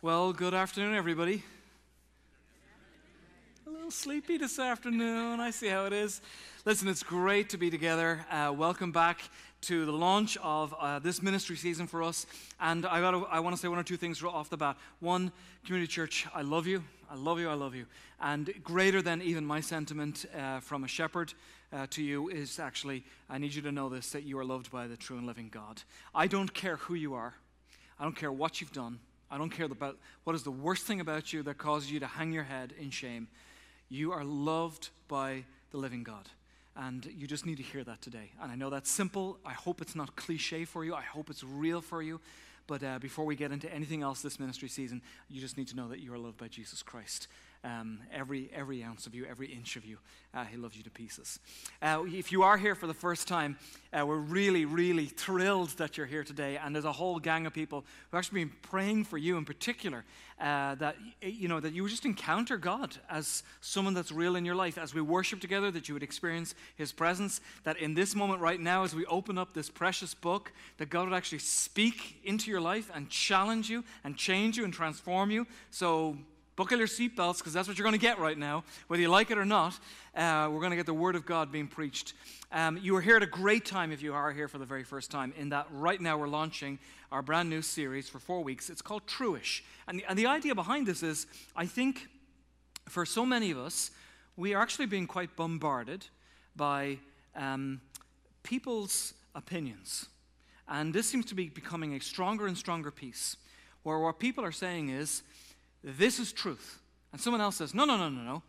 Well, good afternoon, everybody. A little sleepy this afternoon. I see how it is. Listen, it's great to be together. Uh, welcome back to the launch of uh, this ministry season for us. And I, gotta, I want to say one or two things right off the bat. One, Community Church, I love you. I love you. I love you. And greater than even my sentiment uh, from a shepherd uh, to you is actually, I need you to know this that you are loved by the true and living God. I don't care who you are, I don't care what you've done. I don't care about what is the worst thing about you that causes you to hang your head in shame. You are loved by the living God. And you just need to hear that today. And I know that's simple. I hope it's not cliche for you. I hope it's real for you. But uh, before we get into anything else this ministry season, you just need to know that you are loved by Jesus Christ. Um, every, every ounce of you, every inch of you. Uh, he loves you to pieces. Uh, if you are here for the first time, uh, we're really, really thrilled that you're here today. And there's a whole gang of people who have actually been praying for you in particular uh, that, you know, that you would just encounter God as someone that's real in your life. As we worship together, that you would experience His presence. That in this moment right now, as we open up this precious book, that God would actually speak into your life and challenge you and change you and transform you. So Buckle your seatbelts because that's what you're going to get right now, whether you like it or not. Uh, we're going to get the Word of God being preached. Um, you are here at a great time if you are here for the very first time, in that right now we're launching our brand new series for four weeks. It's called Truish. And the, and the idea behind this is I think for so many of us, we are actually being quite bombarded by um, people's opinions. And this seems to be becoming a stronger and stronger piece, where what people are saying is, this is truth. And someone else says, no, no, no, no, no,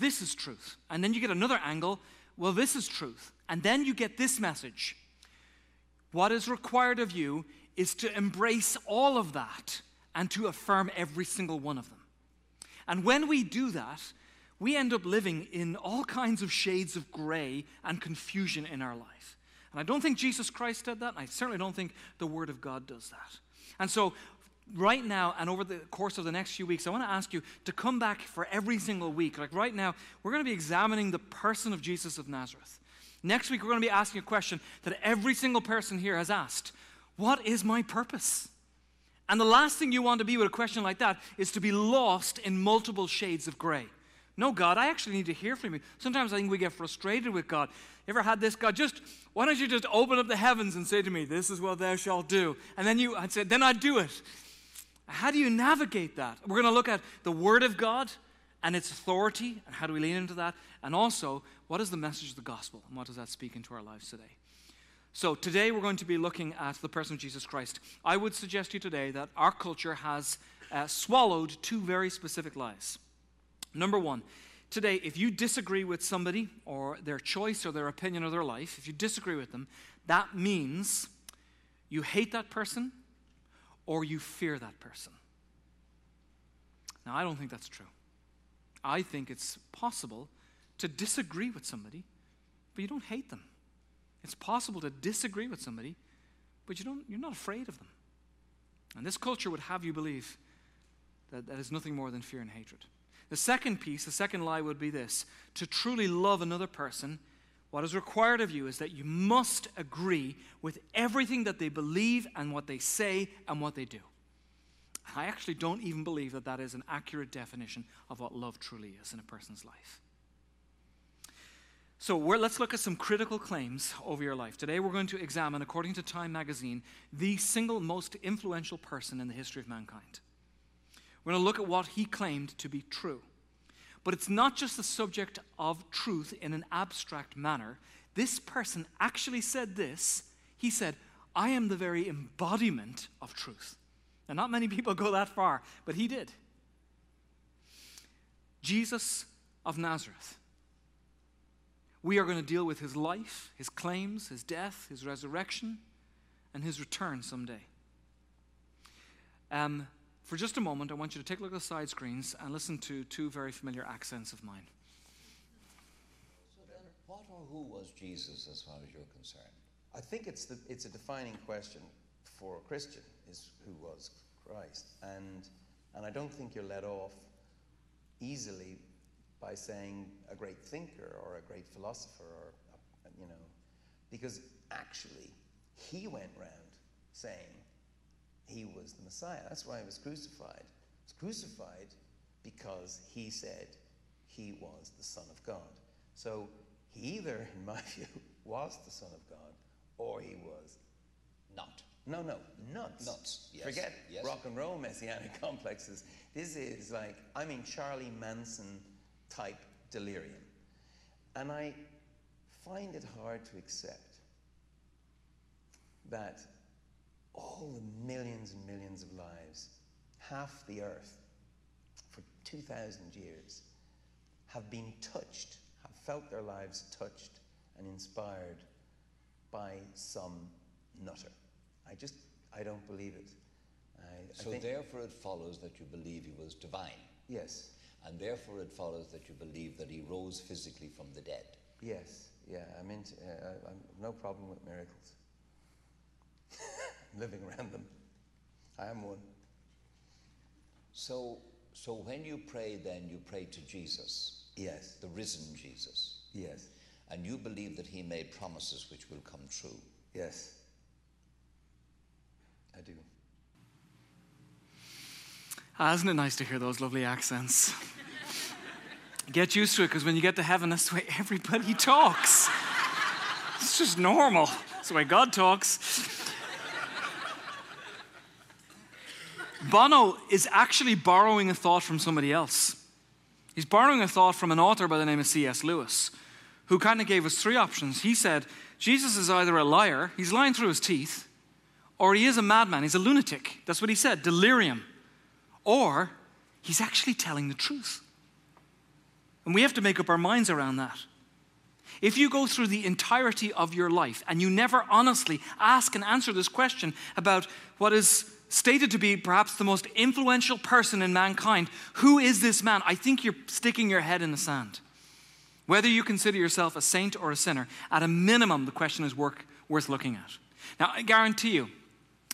this is truth. And then you get another angle, well, this is truth. And then you get this message. What is required of you is to embrace all of that and to affirm every single one of them. And when we do that, we end up living in all kinds of shades of gray and confusion in our life. And I don't think Jesus Christ did that, and I certainly don't think the Word of God does that. And so, right now and over the course of the next few weeks, I want to ask you to come back for every single week. Like right now, we're going to be examining the person of Jesus of Nazareth. Next week, we're going to be asking a question that every single person here has asked What is my purpose? And the last thing you want to be with a question like that is to be lost in multiple shades of gray. No, God, I actually need to hear from you. Sometimes I think we get frustrated with God. You ever had this, God? Just why don't you just open up the heavens and say to me, "This is what thou shalt do," and then you, I'd say, then I'd do it. How do you navigate that? We're going to look at the Word of God and its authority, and how do we lean into that? And also, what is the message of the gospel, and what does that speak into our lives today? So, today we're going to be looking at the person of Jesus Christ. I would suggest to you today that our culture has uh, swallowed two very specific lies. Number one, today, if you disagree with somebody or their choice or their opinion or their life, if you disagree with them, that means you hate that person or you fear that person. Now, I don't think that's true. I think it's possible to disagree with somebody, but you don't hate them. It's possible to disagree with somebody, but you don't, you're not afraid of them. And this culture would have you believe that that is nothing more than fear and hatred. The second piece, the second lie would be this to truly love another person what is required of you is that you must agree with everything that they believe and what they say and what they do. I actually don't even believe that that is an accurate definition of what love truly is in a person's life. So let's look at some critical claims over your life. Today we're going to examine, according to Time magazine, the single most influential person in the history of mankind. We're going to look at what he claimed to be true. But it's not just the subject of truth in an abstract manner. This person actually said this. He said, I am the very embodiment of truth. Now, not many people go that far, but he did. Jesus of Nazareth. We are going to deal with his life, his claims, his death, his resurrection, and his return someday. Um, for just a moment, I want you to take a look at the side screens and listen to two very familiar accents of mine. So then, what or who was Jesus as far as you're concerned? I think it's, the, it's a defining question for a Christian is who was Christ. And, and I don't think you're let off easily by saying a great thinker or a great philosopher or, you know, because actually he went round saying he was the Messiah. That's why he was crucified. He was crucified because he said he was the Son of God. So he either, in my view, was the Son of God or he was Not. no, no, nuts. Nuts, yes, Forget yes. rock and roll messianic complexes. This is like, I mean, Charlie Manson type delirium. And I find it hard to accept that all the millions and millions of lives, half the earth, for 2,000 years, have been touched, have felt their lives touched and inspired by some nutter. I just, I don't believe it. I, I So think, therefore it follows that you believe he was divine. yes, And therefore it follows that you believe that he rose physically from the dead. yes, yeah, I'm into, uh, I- I'm no problem with miracles. Living around them. I am one. So, so when you pray, then you pray to Jesus, Yes, the risen Jesus, yes, and you believe that he made promises which will come true. yes. I do. Ah, isn't it nice to hear those lovely accents? get used to it because when you get to heaven, that's the way everybody talks. It's just normal. It's the way God talks. Bono is actually borrowing a thought from somebody else. He's borrowing a thought from an author by the name of C.S. Lewis, who kind of gave us three options. He said, Jesus is either a liar, he's lying through his teeth, or he is a madman, he's a lunatic. That's what he said, delirium. Or he's actually telling the truth. And we have to make up our minds around that. If you go through the entirety of your life and you never honestly ask and answer this question about what is stated to be perhaps the most influential person in mankind, who is this man? I think you're sticking your head in the sand. Whether you consider yourself a saint or a sinner, at a minimum, the question is work, worth looking at. Now, I guarantee you,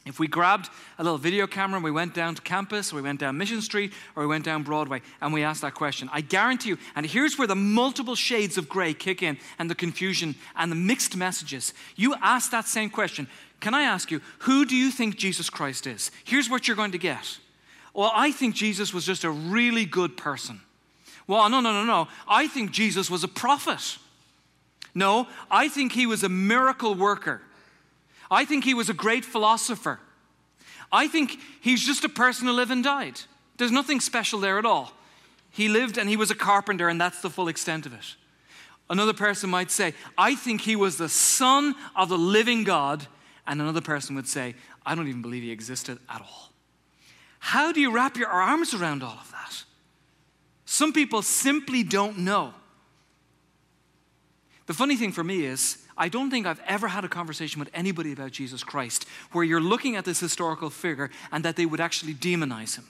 if we grabbed a little video camera and we went down to campus, or we went down Mission Street, or we went down Broadway, and we asked that question, I guarantee you, and here's where the multiple shades of gray kick in, and the confusion and the mixed messages. You ask that same question Can I ask you, who do you think Jesus Christ is? Here's what you're going to get. Well, I think Jesus was just a really good person. Well, no, no, no, no. I think Jesus was a prophet. No, I think he was a miracle worker. I think he was a great philosopher. I think he's just a person who lived and died. There's nothing special there at all. He lived and he was a carpenter, and that's the full extent of it. Another person might say, I think he was the son of the living God. And another person would say, I don't even believe he existed at all. How do you wrap your arms around all of that? Some people simply don't know. The funny thing for me is, I don't think I've ever had a conversation with anybody about Jesus Christ where you're looking at this historical figure and that they would actually demonize him.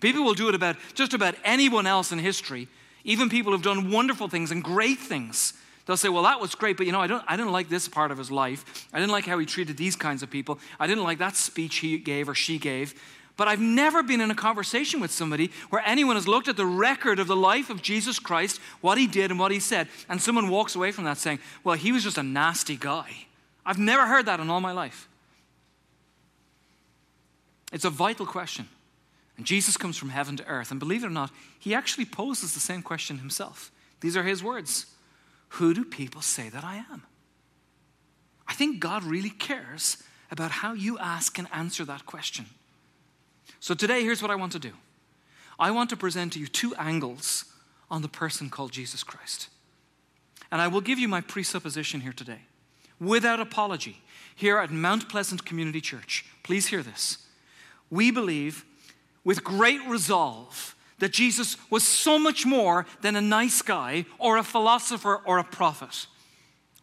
People will do it about just about anyone else in history, even people who've done wonderful things and great things. They'll say, Well, that was great, but you know, I, don't, I didn't like this part of his life. I didn't like how he treated these kinds of people. I didn't like that speech he gave or she gave. But I've never been in a conversation with somebody where anyone has looked at the record of the life of Jesus Christ, what he did and what he said, and someone walks away from that saying, Well, he was just a nasty guy. I've never heard that in all my life. It's a vital question. And Jesus comes from heaven to earth. And believe it or not, he actually poses the same question himself. These are his words Who do people say that I am? I think God really cares about how you ask and answer that question. So today, here's what I want to do I want to present to you two angles on the person called Jesus Christ. And I will give you my presupposition here today, without apology, here at Mount Pleasant Community Church. Please hear this. We believe with great resolve that Jesus was so much more than a nice guy or a philosopher or a prophet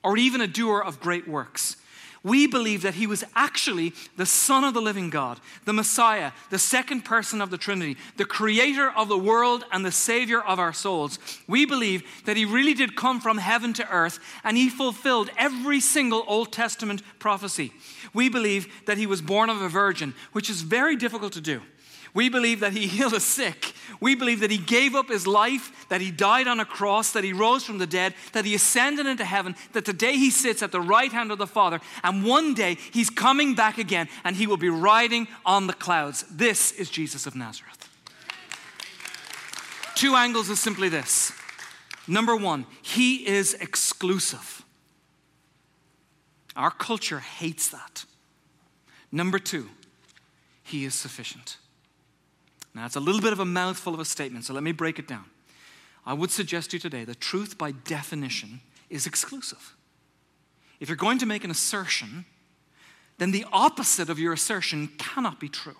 or even a doer of great works. We believe that he was actually the Son of the living God, the Messiah, the second person of the Trinity, the creator of the world and the Savior of our souls. We believe that he really did come from heaven to earth and he fulfilled every single Old Testament prophecy. We believe that he was born of a virgin, which is very difficult to do. We believe that he healed the sick. We believe that he gave up his life, that he died on a cross, that he rose from the dead, that he ascended into heaven, that today he sits at the right hand of the Father, and one day he's coming back again and he will be riding on the clouds. This is Jesus of Nazareth. two angles is simply this. Number one, he is exclusive. Our culture hates that. Number two, he is sufficient. Now, it's a little bit of a mouthful of a statement, so let me break it down. I would suggest to you today that truth, by definition, is exclusive. If you're going to make an assertion, then the opposite of your assertion cannot be true.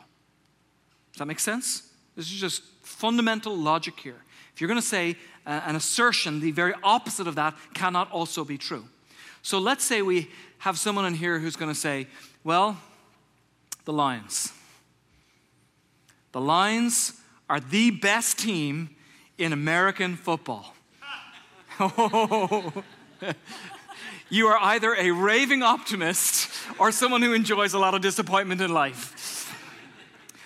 Does that make sense? This is just fundamental logic here. If you're going to say uh, an assertion, the very opposite of that cannot also be true. So let's say we have someone in here who's going to say, well, the Lions. The Lions are the best team in American football. you are either a raving optimist or someone who enjoys a lot of disappointment in life.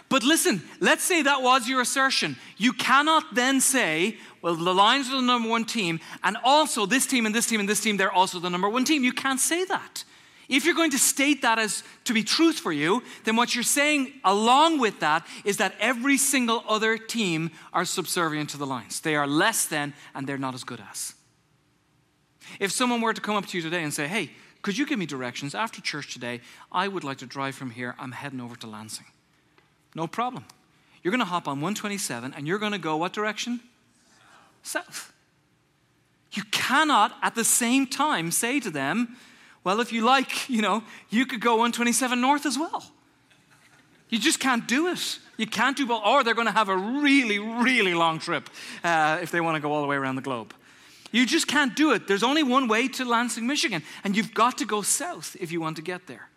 But listen, let's say that was your assertion. You cannot then say, well, the Lions are the number one team, and also this team and this team and this team, they're also the number one team. You can't say that. If you're going to state that as to be truth for you, then what you're saying along with that is that every single other team are subservient to the Lions. They are less than and they're not as good as. If someone were to come up to you today and say, hey, could you give me directions after church today? I would like to drive from here. I'm heading over to Lansing. No problem. You're going to hop on 127 and you're going to go what direction? South. You cannot at the same time say to them, well, if you like, you know, you could go 127 north as well. You just can't do it. You can't do both, or they're going to have a really, really long trip uh, if they want to go all the way around the globe. You just can't do it. There's only one way to Lansing, Michigan, and you've got to go south if you want to get there.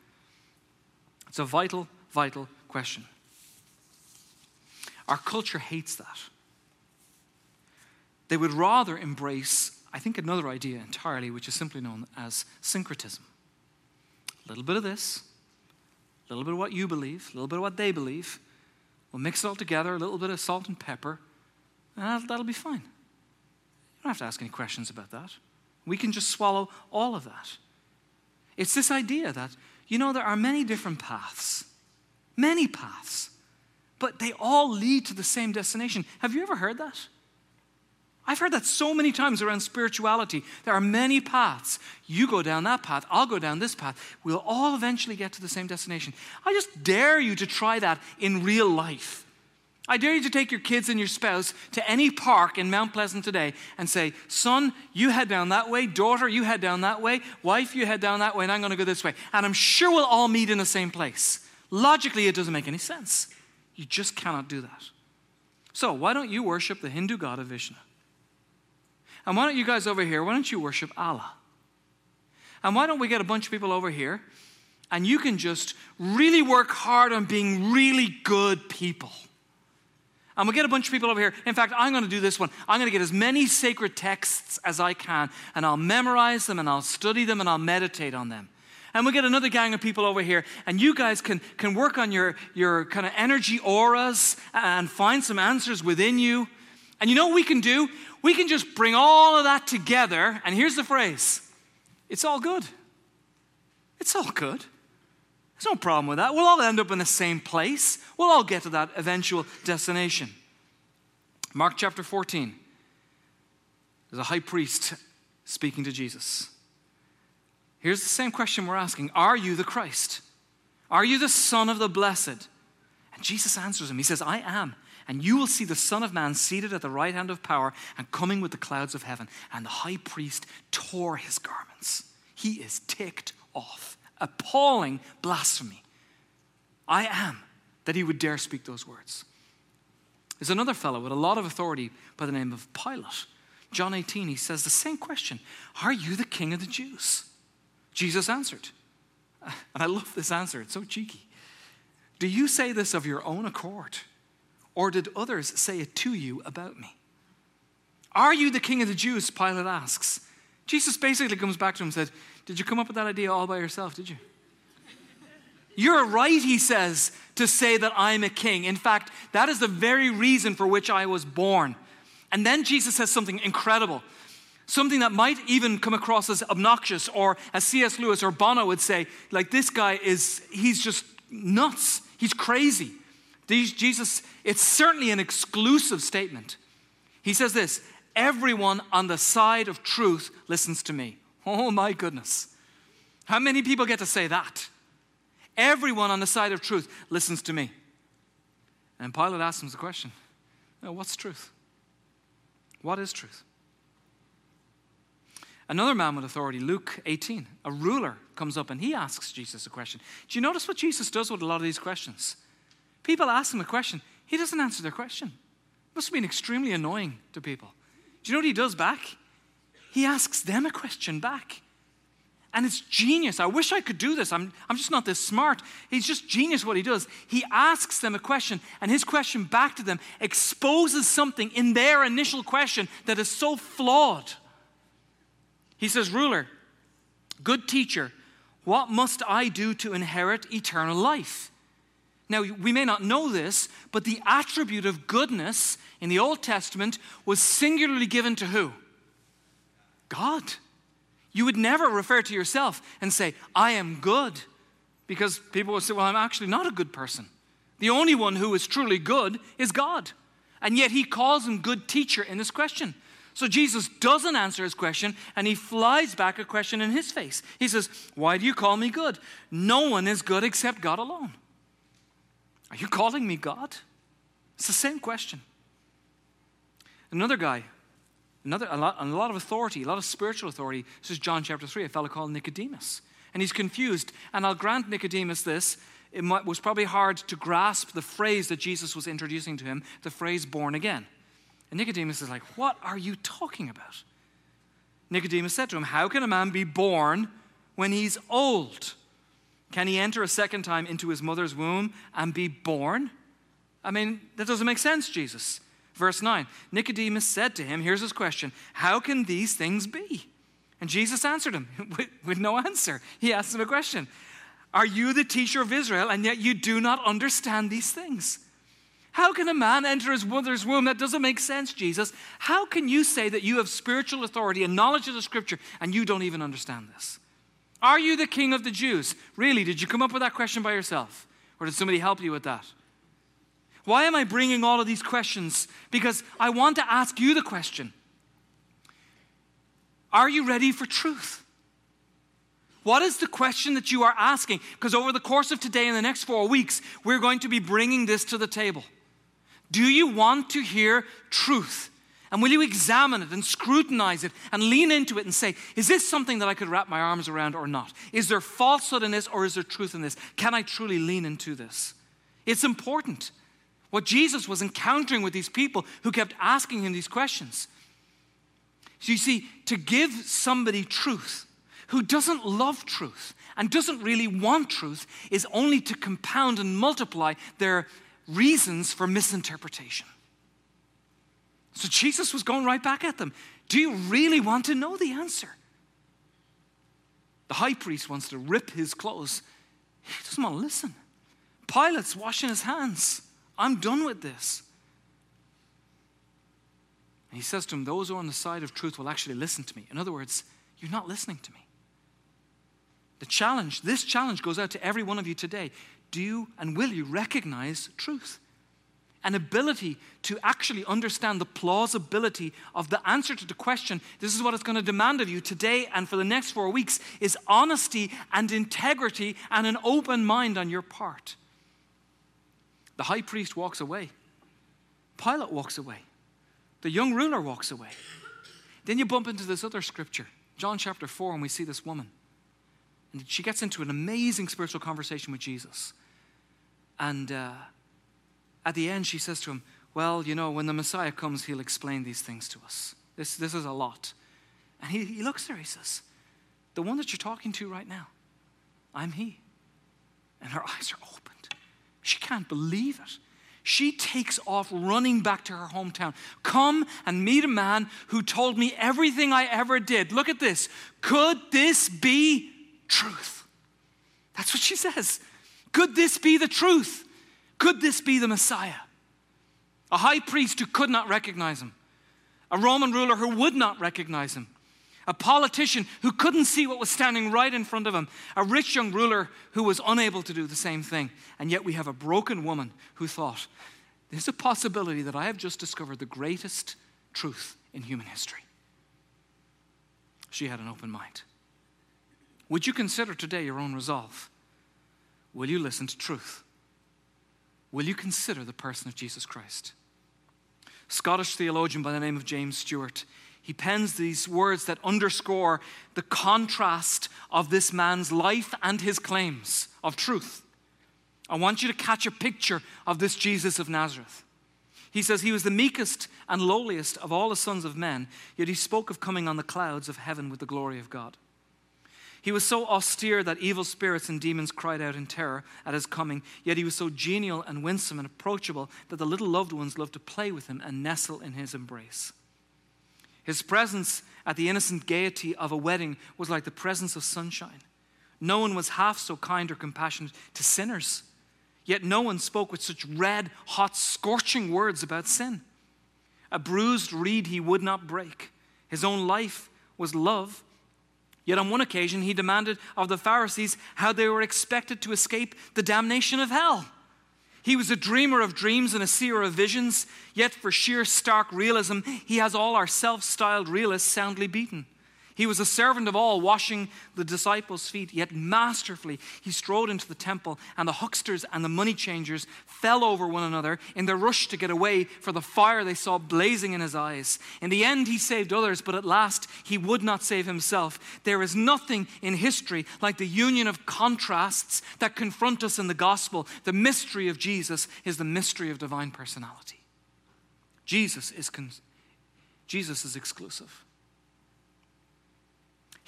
It's a vital, vital question. Our culture hates that. They would rather embrace I think, another idea entirely, which is simply known as syncretism. A little bit of this, a little bit of what you believe, a little bit of what they believe. We'll mix it all together, a little bit of salt and pepper, and that'll, that'll be fine. You don't have to ask any questions about that. We can just swallow all of that. It's this idea that, you know, there are many different paths, many paths, but they all lead to the same destination. Have you ever heard that? I've heard that so many times around spirituality. There are many paths. You go down that path, I'll go down this path. We'll all eventually get to the same destination. I just dare you to try that in real life. I dare you to take your kids and your spouse to any park in Mount Pleasant today and say, Son, you head down that way. Daughter, you head down that way. Wife, you head down that way, and I'm going to go this way. And I'm sure we'll all meet in the same place. Logically, it doesn't make any sense. You just cannot do that. So, why don't you worship the Hindu god of Vishnu? And why don't you guys over here, why don't you worship Allah? And why don't we get a bunch of people over here and you can just really work hard on being really good people? And we'll get a bunch of people over here. In fact, I'm going to do this one. I'm going to get as many sacred texts as I can, and I'll memorize them, and I'll study them, and I'll meditate on them. And we'll get another gang of people over here, and you guys can, can work on your, your kind of energy auras and find some answers within you. And you know what we can do? We can just bring all of that together, and here's the phrase it's all good. It's all good. There's no problem with that. We'll all end up in the same place. We'll all get to that eventual destination. Mark chapter 14. There's a high priest speaking to Jesus. Here's the same question we're asking Are you the Christ? Are you the Son of the Blessed? And Jesus answers him. He says, I am and you will see the Son of Man seated at the right hand of power and coming with the clouds of heaven. And the high priest tore his garments. He is ticked off. Appalling blasphemy. I am that he would dare speak those words. There's another fellow with a lot of authority by the name of Pilate. John 18, he says the same question Are you the king of the Jews? Jesus answered. And I love this answer, it's so cheeky. Do you say this of your own accord? Or did others say it to you about me? Are you the king of the Jews? Pilate asks. Jesus basically comes back to him and said, Did you come up with that idea all by yourself, did you? You're right, he says, to say that I'm a king. In fact, that is the very reason for which I was born. And then Jesus says something incredible, something that might even come across as obnoxious, or as C.S. Lewis or Bono would say, like, this guy is, he's just nuts. He's crazy. Jesus, it's certainly an exclusive statement. He says this Everyone on the side of truth listens to me. Oh my goodness. How many people get to say that? Everyone on the side of truth listens to me. And Pilate asks him the question What's truth? What is truth? Another man with authority, Luke 18, a ruler, comes up and he asks Jesus a question. Do you notice what Jesus does with a lot of these questions? People ask him a question, he doesn't answer their question. It must have been extremely annoying to people. Do you know what he does back? He asks them a question back. And it's genius. I wish I could do this. I'm, I'm just not this smart. He's just genius what he does. He asks them a question, and his question back to them exposes something in their initial question that is so flawed. He says, Ruler, good teacher, what must I do to inherit eternal life? Now, we may not know this, but the attribute of goodness in the Old Testament was singularly given to who? God. You would never refer to yourself and say, I am good, because people would say, Well, I'm actually not a good person. The only one who is truly good is God. And yet he calls him good teacher in this question. So Jesus doesn't answer his question and he flies back a question in his face. He says, Why do you call me good? No one is good except God alone. Are you calling me God? It's the same question. Another guy, another, a, lot, a lot of authority, a lot of spiritual authority. This is John chapter 3, a fellow called Nicodemus. And he's confused. And I'll grant Nicodemus this it might, was probably hard to grasp the phrase that Jesus was introducing to him, the phrase born again. And Nicodemus is like, What are you talking about? Nicodemus said to him, How can a man be born when he's old? Can he enter a second time into his mother's womb and be born? I mean, that doesn't make sense, Jesus. Verse 9 Nicodemus said to him, Here's his question How can these things be? And Jesus answered him with, with no answer. He asked him a question Are you the teacher of Israel, and yet you do not understand these things? How can a man enter his mother's womb? That doesn't make sense, Jesus. How can you say that you have spiritual authority and knowledge of the scripture and you don't even understand this? Are you the king of the Jews? Really, did you come up with that question by yourself? Or did somebody help you with that? Why am I bringing all of these questions? Because I want to ask you the question Are you ready for truth? What is the question that you are asking? Because over the course of today and the next four weeks, we're going to be bringing this to the table. Do you want to hear truth? And will you examine it and scrutinize it and lean into it and say, is this something that I could wrap my arms around or not? Is there falsehood in this or is there truth in this? Can I truly lean into this? It's important. What Jesus was encountering with these people who kept asking him these questions. So you see, to give somebody truth who doesn't love truth and doesn't really want truth is only to compound and multiply their reasons for misinterpretation. So Jesus was going right back at them. Do you really want to know the answer? The high priest wants to rip his clothes. He doesn't want to listen. Pilate's washing his hands. I'm done with this. And he says to him, Those who are on the side of truth will actually listen to me. In other words, you're not listening to me. The challenge, this challenge goes out to every one of you today. Do you and will you recognize truth? An ability to actually understand the plausibility of the answer to the question. This is what it's going to demand of you today and for the next four weeks is honesty and integrity and an open mind on your part. The high priest walks away. Pilate walks away. The young ruler walks away. Then you bump into this other scripture, John chapter 4, and we see this woman. And she gets into an amazing spiritual conversation with Jesus. And uh, at the end, she says to him, Well, you know, when the Messiah comes, he'll explain these things to us. This, this is a lot. And he, he looks at her, he says, The one that you're talking to right now, I'm he. And her eyes are opened. She can't believe it. She takes off running back to her hometown. Come and meet a man who told me everything I ever did. Look at this. Could this be truth. That's what she says. Could this be the truth? Could this be the Messiah? A high priest who could not recognize him, a Roman ruler who would not recognize him, a politician who couldn't see what was standing right in front of him, a rich young ruler who was unable to do the same thing. And yet we have a broken woman who thought, there's a possibility that I have just discovered the greatest truth in human history. She had an open mind. Would you consider today your own resolve? Will you listen to truth? Will you consider the person of Jesus Christ? Scottish theologian by the name of James Stewart, he pens these words that underscore the contrast of this man's life and his claims of truth. I want you to catch a picture of this Jesus of Nazareth. He says he was the meekest and lowliest of all the sons of men, yet he spoke of coming on the clouds of heaven with the glory of God. He was so austere that evil spirits and demons cried out in terror at his coming, yet he was so genial and winsome and approachable that the little loved ones loved to play with him and nestle in his embrace. His presence at the innocent gaiety of a wedding was like the presence of sunshine. No one was half so kind or compassionate to sinners, yet no one spoke with such red, hot, scorching words about sin. A bruised reed he would not break. His own life was love Yet on one occasion, he demanded of the Pharisees how they were expected to escape the damnation of hell. He was a dreamer of dreams and a seer of visions, yet for sheer stark realism, he has all our self styled realists soundly beaten. He was a servant of all, washing the disciples' feet, yet masterfully he strode into the temple, and the hucksters and the money changers fell over one another in their rush to get away for the fire they saw blazing in his eyes. In the end, he saved others, but at last he would not save himself. There is nothing in history like the union of contrasts that confront us in the gospel. The mystery of Jesus is the mystery of divine personality. Jesus is, con- Jesus is exclusive.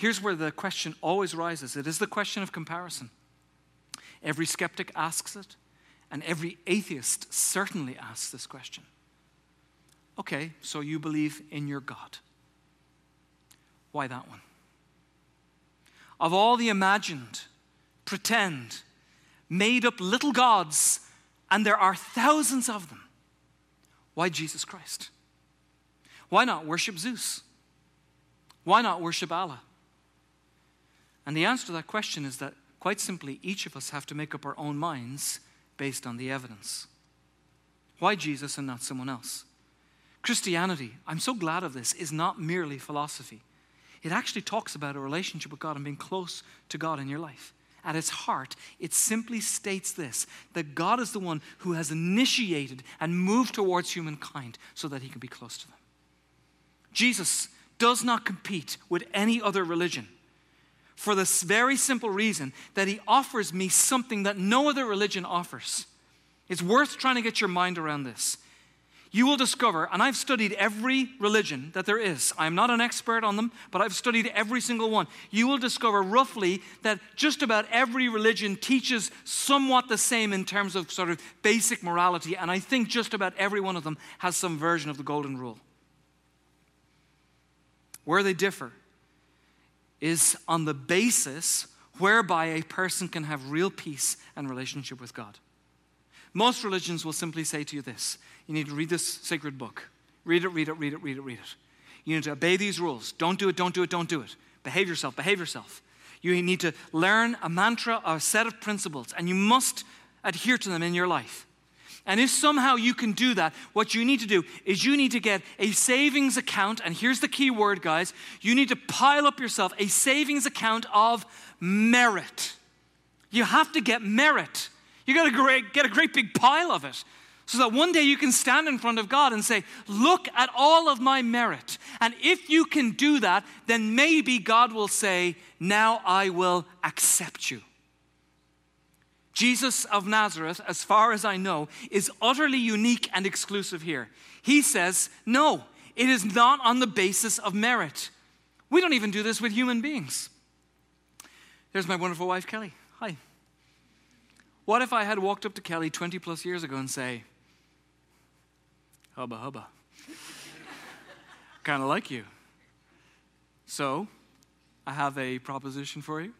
Here's where the question always rises it is the question of comparison. Every skeptic asks it, and every atheist certainly asks this question. Okay, so you believe in your God. Why that one? Of all the imagined, pretend, made up little gods, and there are thousands of them, why Jesus Christ? Why not worship Zeus? Why not worship Allah? And the answer to that question is that, quite simply, each of us have to make up our own minds based on the evidence. Why Jesus and not someone else? Christianity, I'm so glad of this, is not merely philosophy. It actually talks about a relationship with God and being close to God in your life. At its heart, it simply states this that God is the one who has initiated and moved towards humankind so that he can be close to them. Jesus does not compete with any other religion for this very simple reason that he offers me something that no other religion offers. It's worth trying to get your mind around this. You will discover, and I've studied every religion that there is. I'm not an expert on them, but I've studied every single one. You will discover roughly that just about every religion teaches somewhat the same in terms of sort of basic morality, and I think just about every one of them has some version of the Golden Rule. Where they differ is on the basis whereby a person can have real peace and relationship with God. Most religions will simply say to you this you need to read this sacred book. Read it, read it, read it, read it, read it. You need to obey these rules. Don't do it, don't do it, don't do it. Behave yourself, behave yourself. You need to learn a mantra, or a set of principles, and you must adhere to them in your life. And if somehow you can do that, what you need to do is you need to get a savings account. And here's the key word, guys you need to pile up yourself a savings account of merit. You have to get merit. You got to get a great big pile of it so that one day you can stand in front of God and say, Look at all of my merit. And if you can do that, then maybe God will say, Now I will accept you. Jesus of Nazareth, as far as I know, is utterly unique and exclusive here. He says, no, it is not on the basis of merit. We don't even do this with human beings. There's my wonderful wife, Kelly. Hi. What if I had walked up to Kelly 20 plus years ago and say, hubba hubba, kind of like you. So, I have a proposition for you.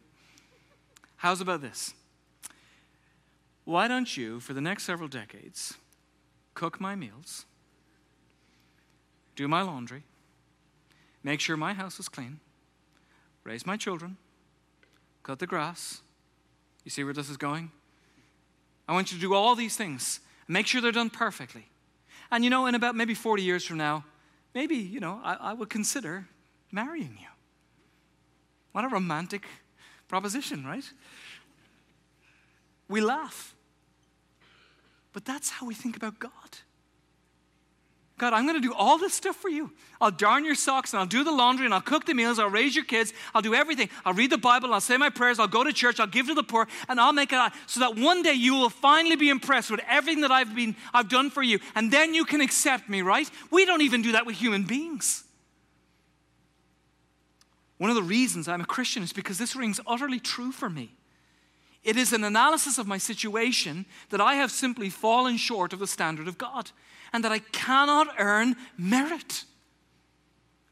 How's about this? Why don't you, for the next several decades, cook my meals, do my laundry, make sure my house is clean, raise my children, cut the grass? You see where this is going? I want you to do all these things. Make sure they're done perfectly. And you know, in about maybe 40 years from now, maybe, you know, I, I would consider marrying you. What a romantic proposition, right? We laugh. But that's how we think about God. God, I'm going to do all this stuff for you. I'll darn your socks and I'll do the laundry and I'll cook the meals. I'll raise your kids. I'll do everything. I'll read the Bible. I'll say my prayers. I'll go to church. I'll give to the poor and I'll make it out so that one day you will finally be impressed with everything that I've been I've done for you and then you can accept me, right? We don't even do that with human beings. One of the reasons I'm a Christian is because this rings utterly true for me. It is an analysis of my situation that I have simply fallen short of the standard of God and that I cannot earn merit.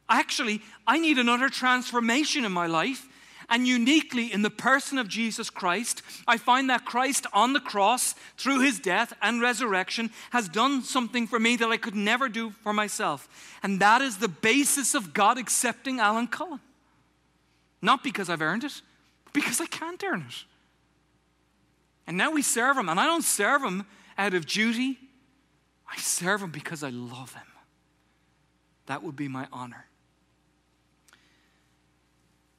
Actually, I need another transformation in my life. And uniquely in the person of Jesus Christ, I find that Christ on the cross, through his death and resurrection, has done something for me that I could never do for myself. And that is the basis of God accepting Alan Cullen. Not because I've earned it, because I can't earn it. And now we serve him, and I don't serve him out of duty I serve him because I love him. That would be my honor.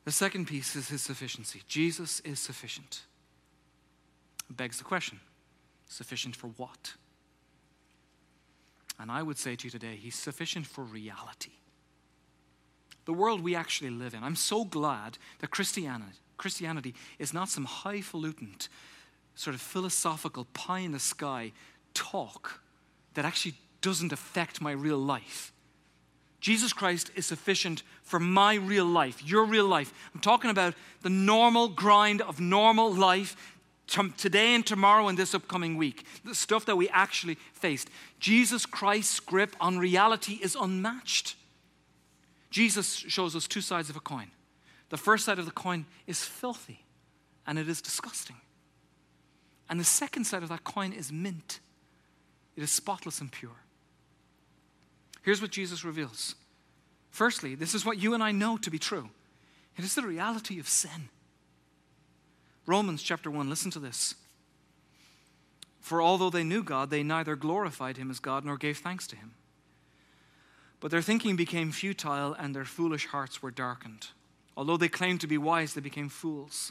The second piece is his sufficiency. Jesus is sufficient. It begs the question sufficient for what? And I would say to you today, he's sufficient for reality. The world we actually live in. I'm so glad that Christianity, Christianity is not some highfalutin, sort of philosophical, pie in the sky talk that actually doesn't affect my real life. Jesus Christ is sufficient for my real life, your real life. I'm talking about the normal grind of normal life today and tomorrow and this upcoming week, the stuff that we actually faced. Jesus Christ's grip on reality is unmatched. Jesus shows us two sides of a coin. The first side of the coin is filthy and it is disgusting. And the second side of that coin is mint it is spotless and pure. Here's what Jesus reveals. Firstly, this is what you and I know to be true it is the reality of sin. Romans chapter 1, listen to this. For although they knew God, they neither glorified him as God nor gave thanks to him. But their thinking became futile and their foolish hearts were darkened. Although they claimed to be wise, they became fools.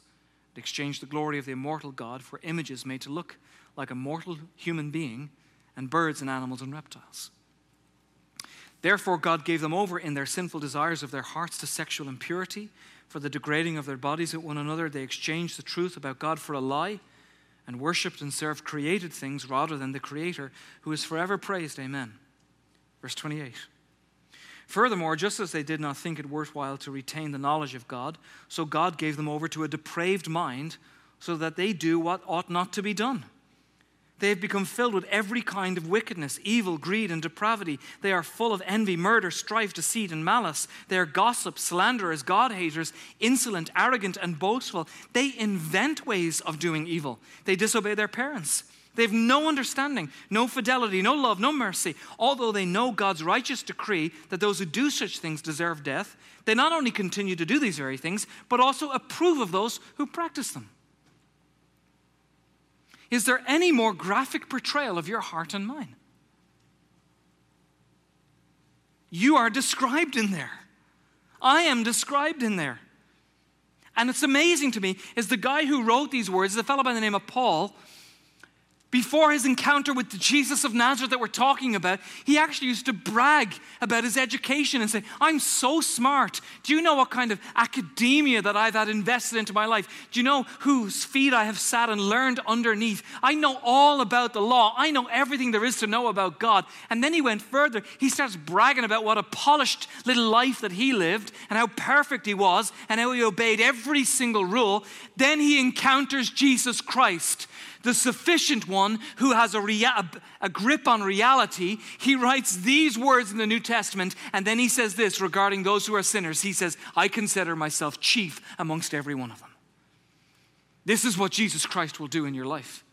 They exchanged the glory of the immortal God for images made to look like a mortal human being and birds and animals and reptiles. Therefore, God gave them over in their sinful desires of their hearts to sexual impurity. For the degrading of their bodies at one another, they exchanged the truth about God for a lie and worshipped and served created things rather than the Creator, who is forever praised. Amen. Verse 28. Furthermore, just as they did not think it worthwhile to retain the knowledge of God, so God gave them over to a depraved mind so that they do what ought not to be done. They have become filled with every kind of wickedness, evil, greed, and depravity. They are full of envy, murder, strife, deceit, and malice. They are gossips, slanderers, God haters, insolent, arrogant, and boastful. They invent ways of doing evil. They disobey their parents. They have no understanding, no fidelity, no love, no mercy. Although they know God's righteous decree that those who do such things deserve death, they not only continue to do these very things, but also approve of those who practice them. Is there any more graphic portrayal of your heart and mine? You are described in there. I am described in there. And it's amazing to me is the guy who wrote these words, a fellow by the name of Paul, before his encounter with the Jesus of Nazareth that we're talking about, he actually used to brag about his education and say, I'm so smart. Do you know what kind of academia that I've had invested into my life? Do you know whose feet I have sat and learned underneath? I know all about the law. I know everything there is to know about God. And then he went further. He starts bragging about what a polished little life that he lived and how perfect he was and how he obeyed every single rule. Then he encounters Jesus Christ the sufficient one who has a, rea- a grip on reality, he writes these words in the New Testament, and then he says this regarding those who are sinners. He says, I consider myself chief amongst every one of them. This is what Jesus Christ will do in your life.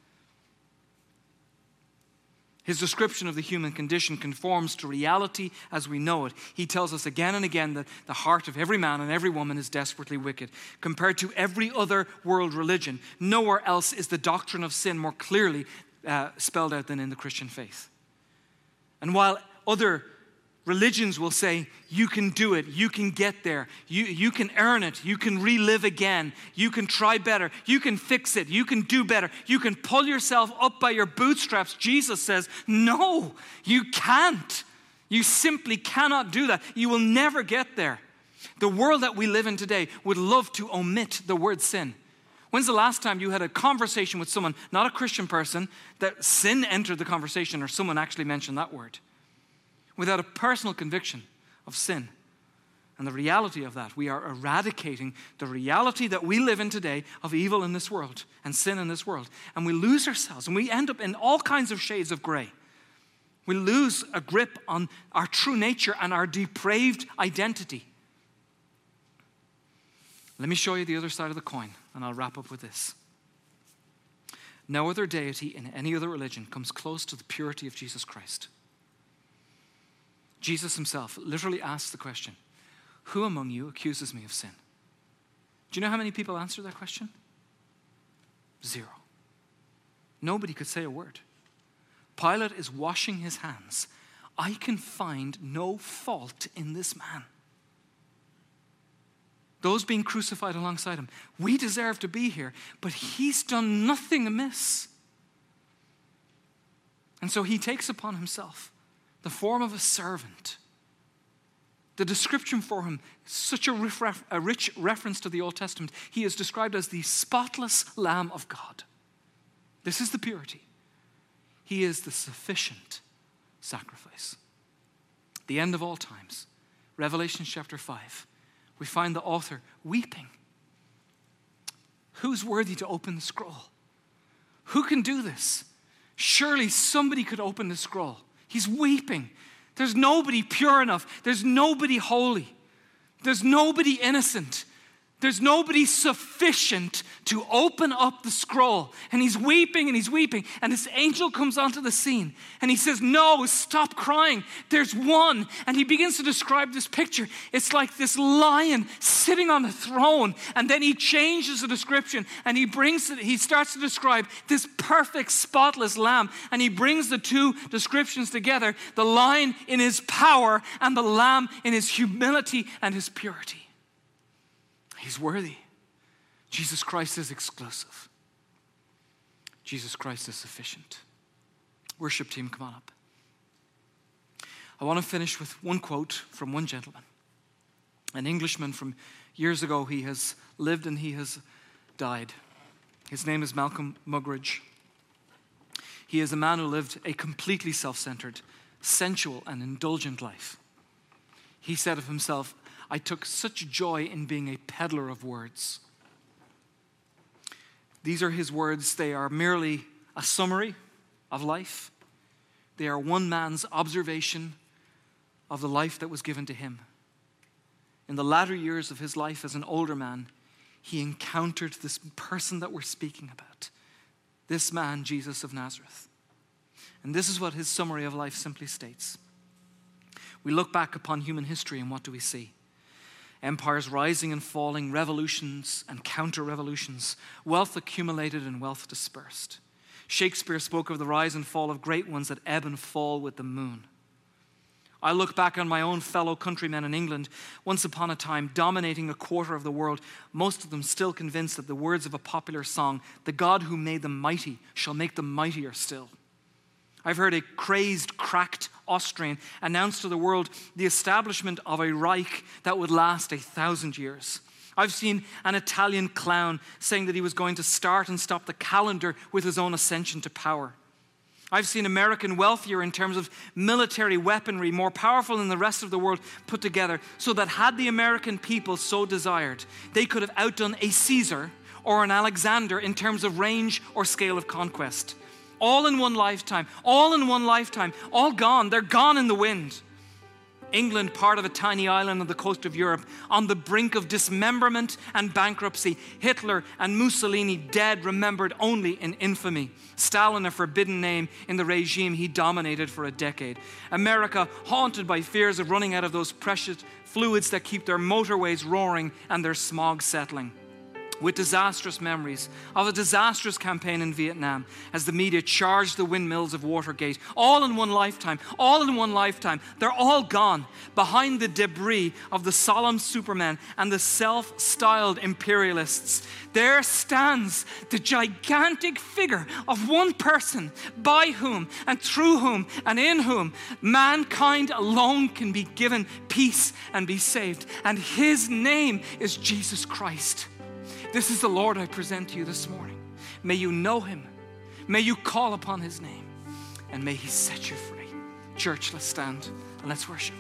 His description of the human condition conforms to reality as we know it. He tells us again and again that the heart of every man and every woman is desperately wicked. Compared to every other world religion, nowhere else is the doctrine of sin more clearly uh, spelled out than in the Christian faith. And while other Religions will say, you can do it, you can get there, you, you can earn it, you can relive again, you can try better, you can fix it, you can do better, you can pull yourself up by your bootstraps. Jesus says, no, you can't. You simply cannot do that. You will never get there. The world that we live in today would love to omit the word sin. When's the last time you had a conversation with someone, not a Christian person, that sin entered the conversation or someone actually mentioned that word? Without a personal conviction of sin. And the reality of that, we are eradicating the reality that we live in today of evil in this world and sin in this world. And we lose ourselves and we end up in all kinds of shades of gray. We lose a grip on our true nature and our depraved identity. Let me show you the other side of the coin, and I'll wrap up with this. No other deity in any other religion comes close to the purity of Jesus Christ. Jesus himself literally asks the question Who among you accuses me of sin? Do you know how many people answer that question? Zero. Nobody could say a word. Pilate is washing his hands. I can find no fault in this man. Those being crucified alongside him, we deserve to be here, but he's done nothing amiss. And so he takes upon himself the form of a servant. The description for him, such a, rich reference to the Old Testament. He is described as the spotless Lamb of God. This is the purity. He is the sufficient sacrifice. The end of all times. Revelation chapter 5. We find the author weeping. Who's worthy to open the scroll? Who can do this? Surely somebody could open the scroll. He's weeping. There's nobody pure enough. There's nobody holy. There's nobody innocent. There's nobody sufficient to open up the scroll. And he's weeping and he's weeping. And this angel comes onto the scene and he says, No, stop crying. There's one. And he begins to describe this picture. It's like this lion sitting on a throne. And then he changes the description and he brings it, he starts to describe this perfect, spotless lamb. And he brings the two descriptions together the lion in his power and the lamb in his humility and his purity. He's worthy. Jesus Christ is exclusive. Jesus Christ is sufficient. Worship team, come on up. I want to finish with one quote from one gentleman, an Englishman from years ago. He has lived and he has died. His name is Malcolm Muggeridge. He is a man who lived a completely self centered, sensual, and indulgent life. He said of himself, I took such joy in being a peddler of words. These are his words. They are merely a summary of life, they are one man's observation of the life that was given to him. In the latter years of his life as an older man, he encountered this person that we're speaking about this man, Jesus of Nazareth. And this is what his summary of life simply states. We look back upon human history and what do we see? Empires rising and falling, revolutions and counter revolutions, wealth accumulated and wealth dispersed. Shakespeare spoke of the rise and fall of great ones that ebb and fall with the moon. I look back on my own fellow countrymen in England, once upon a time dominating a quarter of the world, most of them still convinced that the words of a popular song, the God who made them mighty shall make them mightier still. I've heard a crazed, cracked Austrian announced to the world the establishment of a Reich that would last a thousand years. I've seen an Italian clown saying that he was going to start and stop the calendar with his own ascension to power. I've seen American wealthier in terms of military weaponry, more powerful than the rest of the world put together, so that had the American people so desired, they could have outdone a Caesar or an Alexander in terms of range or scale of conquest all in one lifetime, all in one lifetime, all gone. They're gone in the wind. England, part of a tiny island on the coast of Europe, on the brink of dismemberment and bankruptcy. Hitler and Mussolini dead, remembered only in infamy. Stalin, a forbidden name in the regime he dominated for a decade. America, haunted by fears of running out of those precious fluids that keep their motorways roaring and their smog settling. With disastrous memories of a disastrous campaign in Vietnam as the media charged the windmills of Watergate, all in one lifetime, all in one lifetime. They're all gone behind the debris of the solemn supermen and the self styled imperialists. There stands the gigantic figure of one person by whom and through whom and in whom mankind alone can be given peace and be saved. And his name is Jesus Christ. This is the Lord I present to you this morning. May you know him. May you call upon his name. And may he set you free. Church, let's stand and let's worship.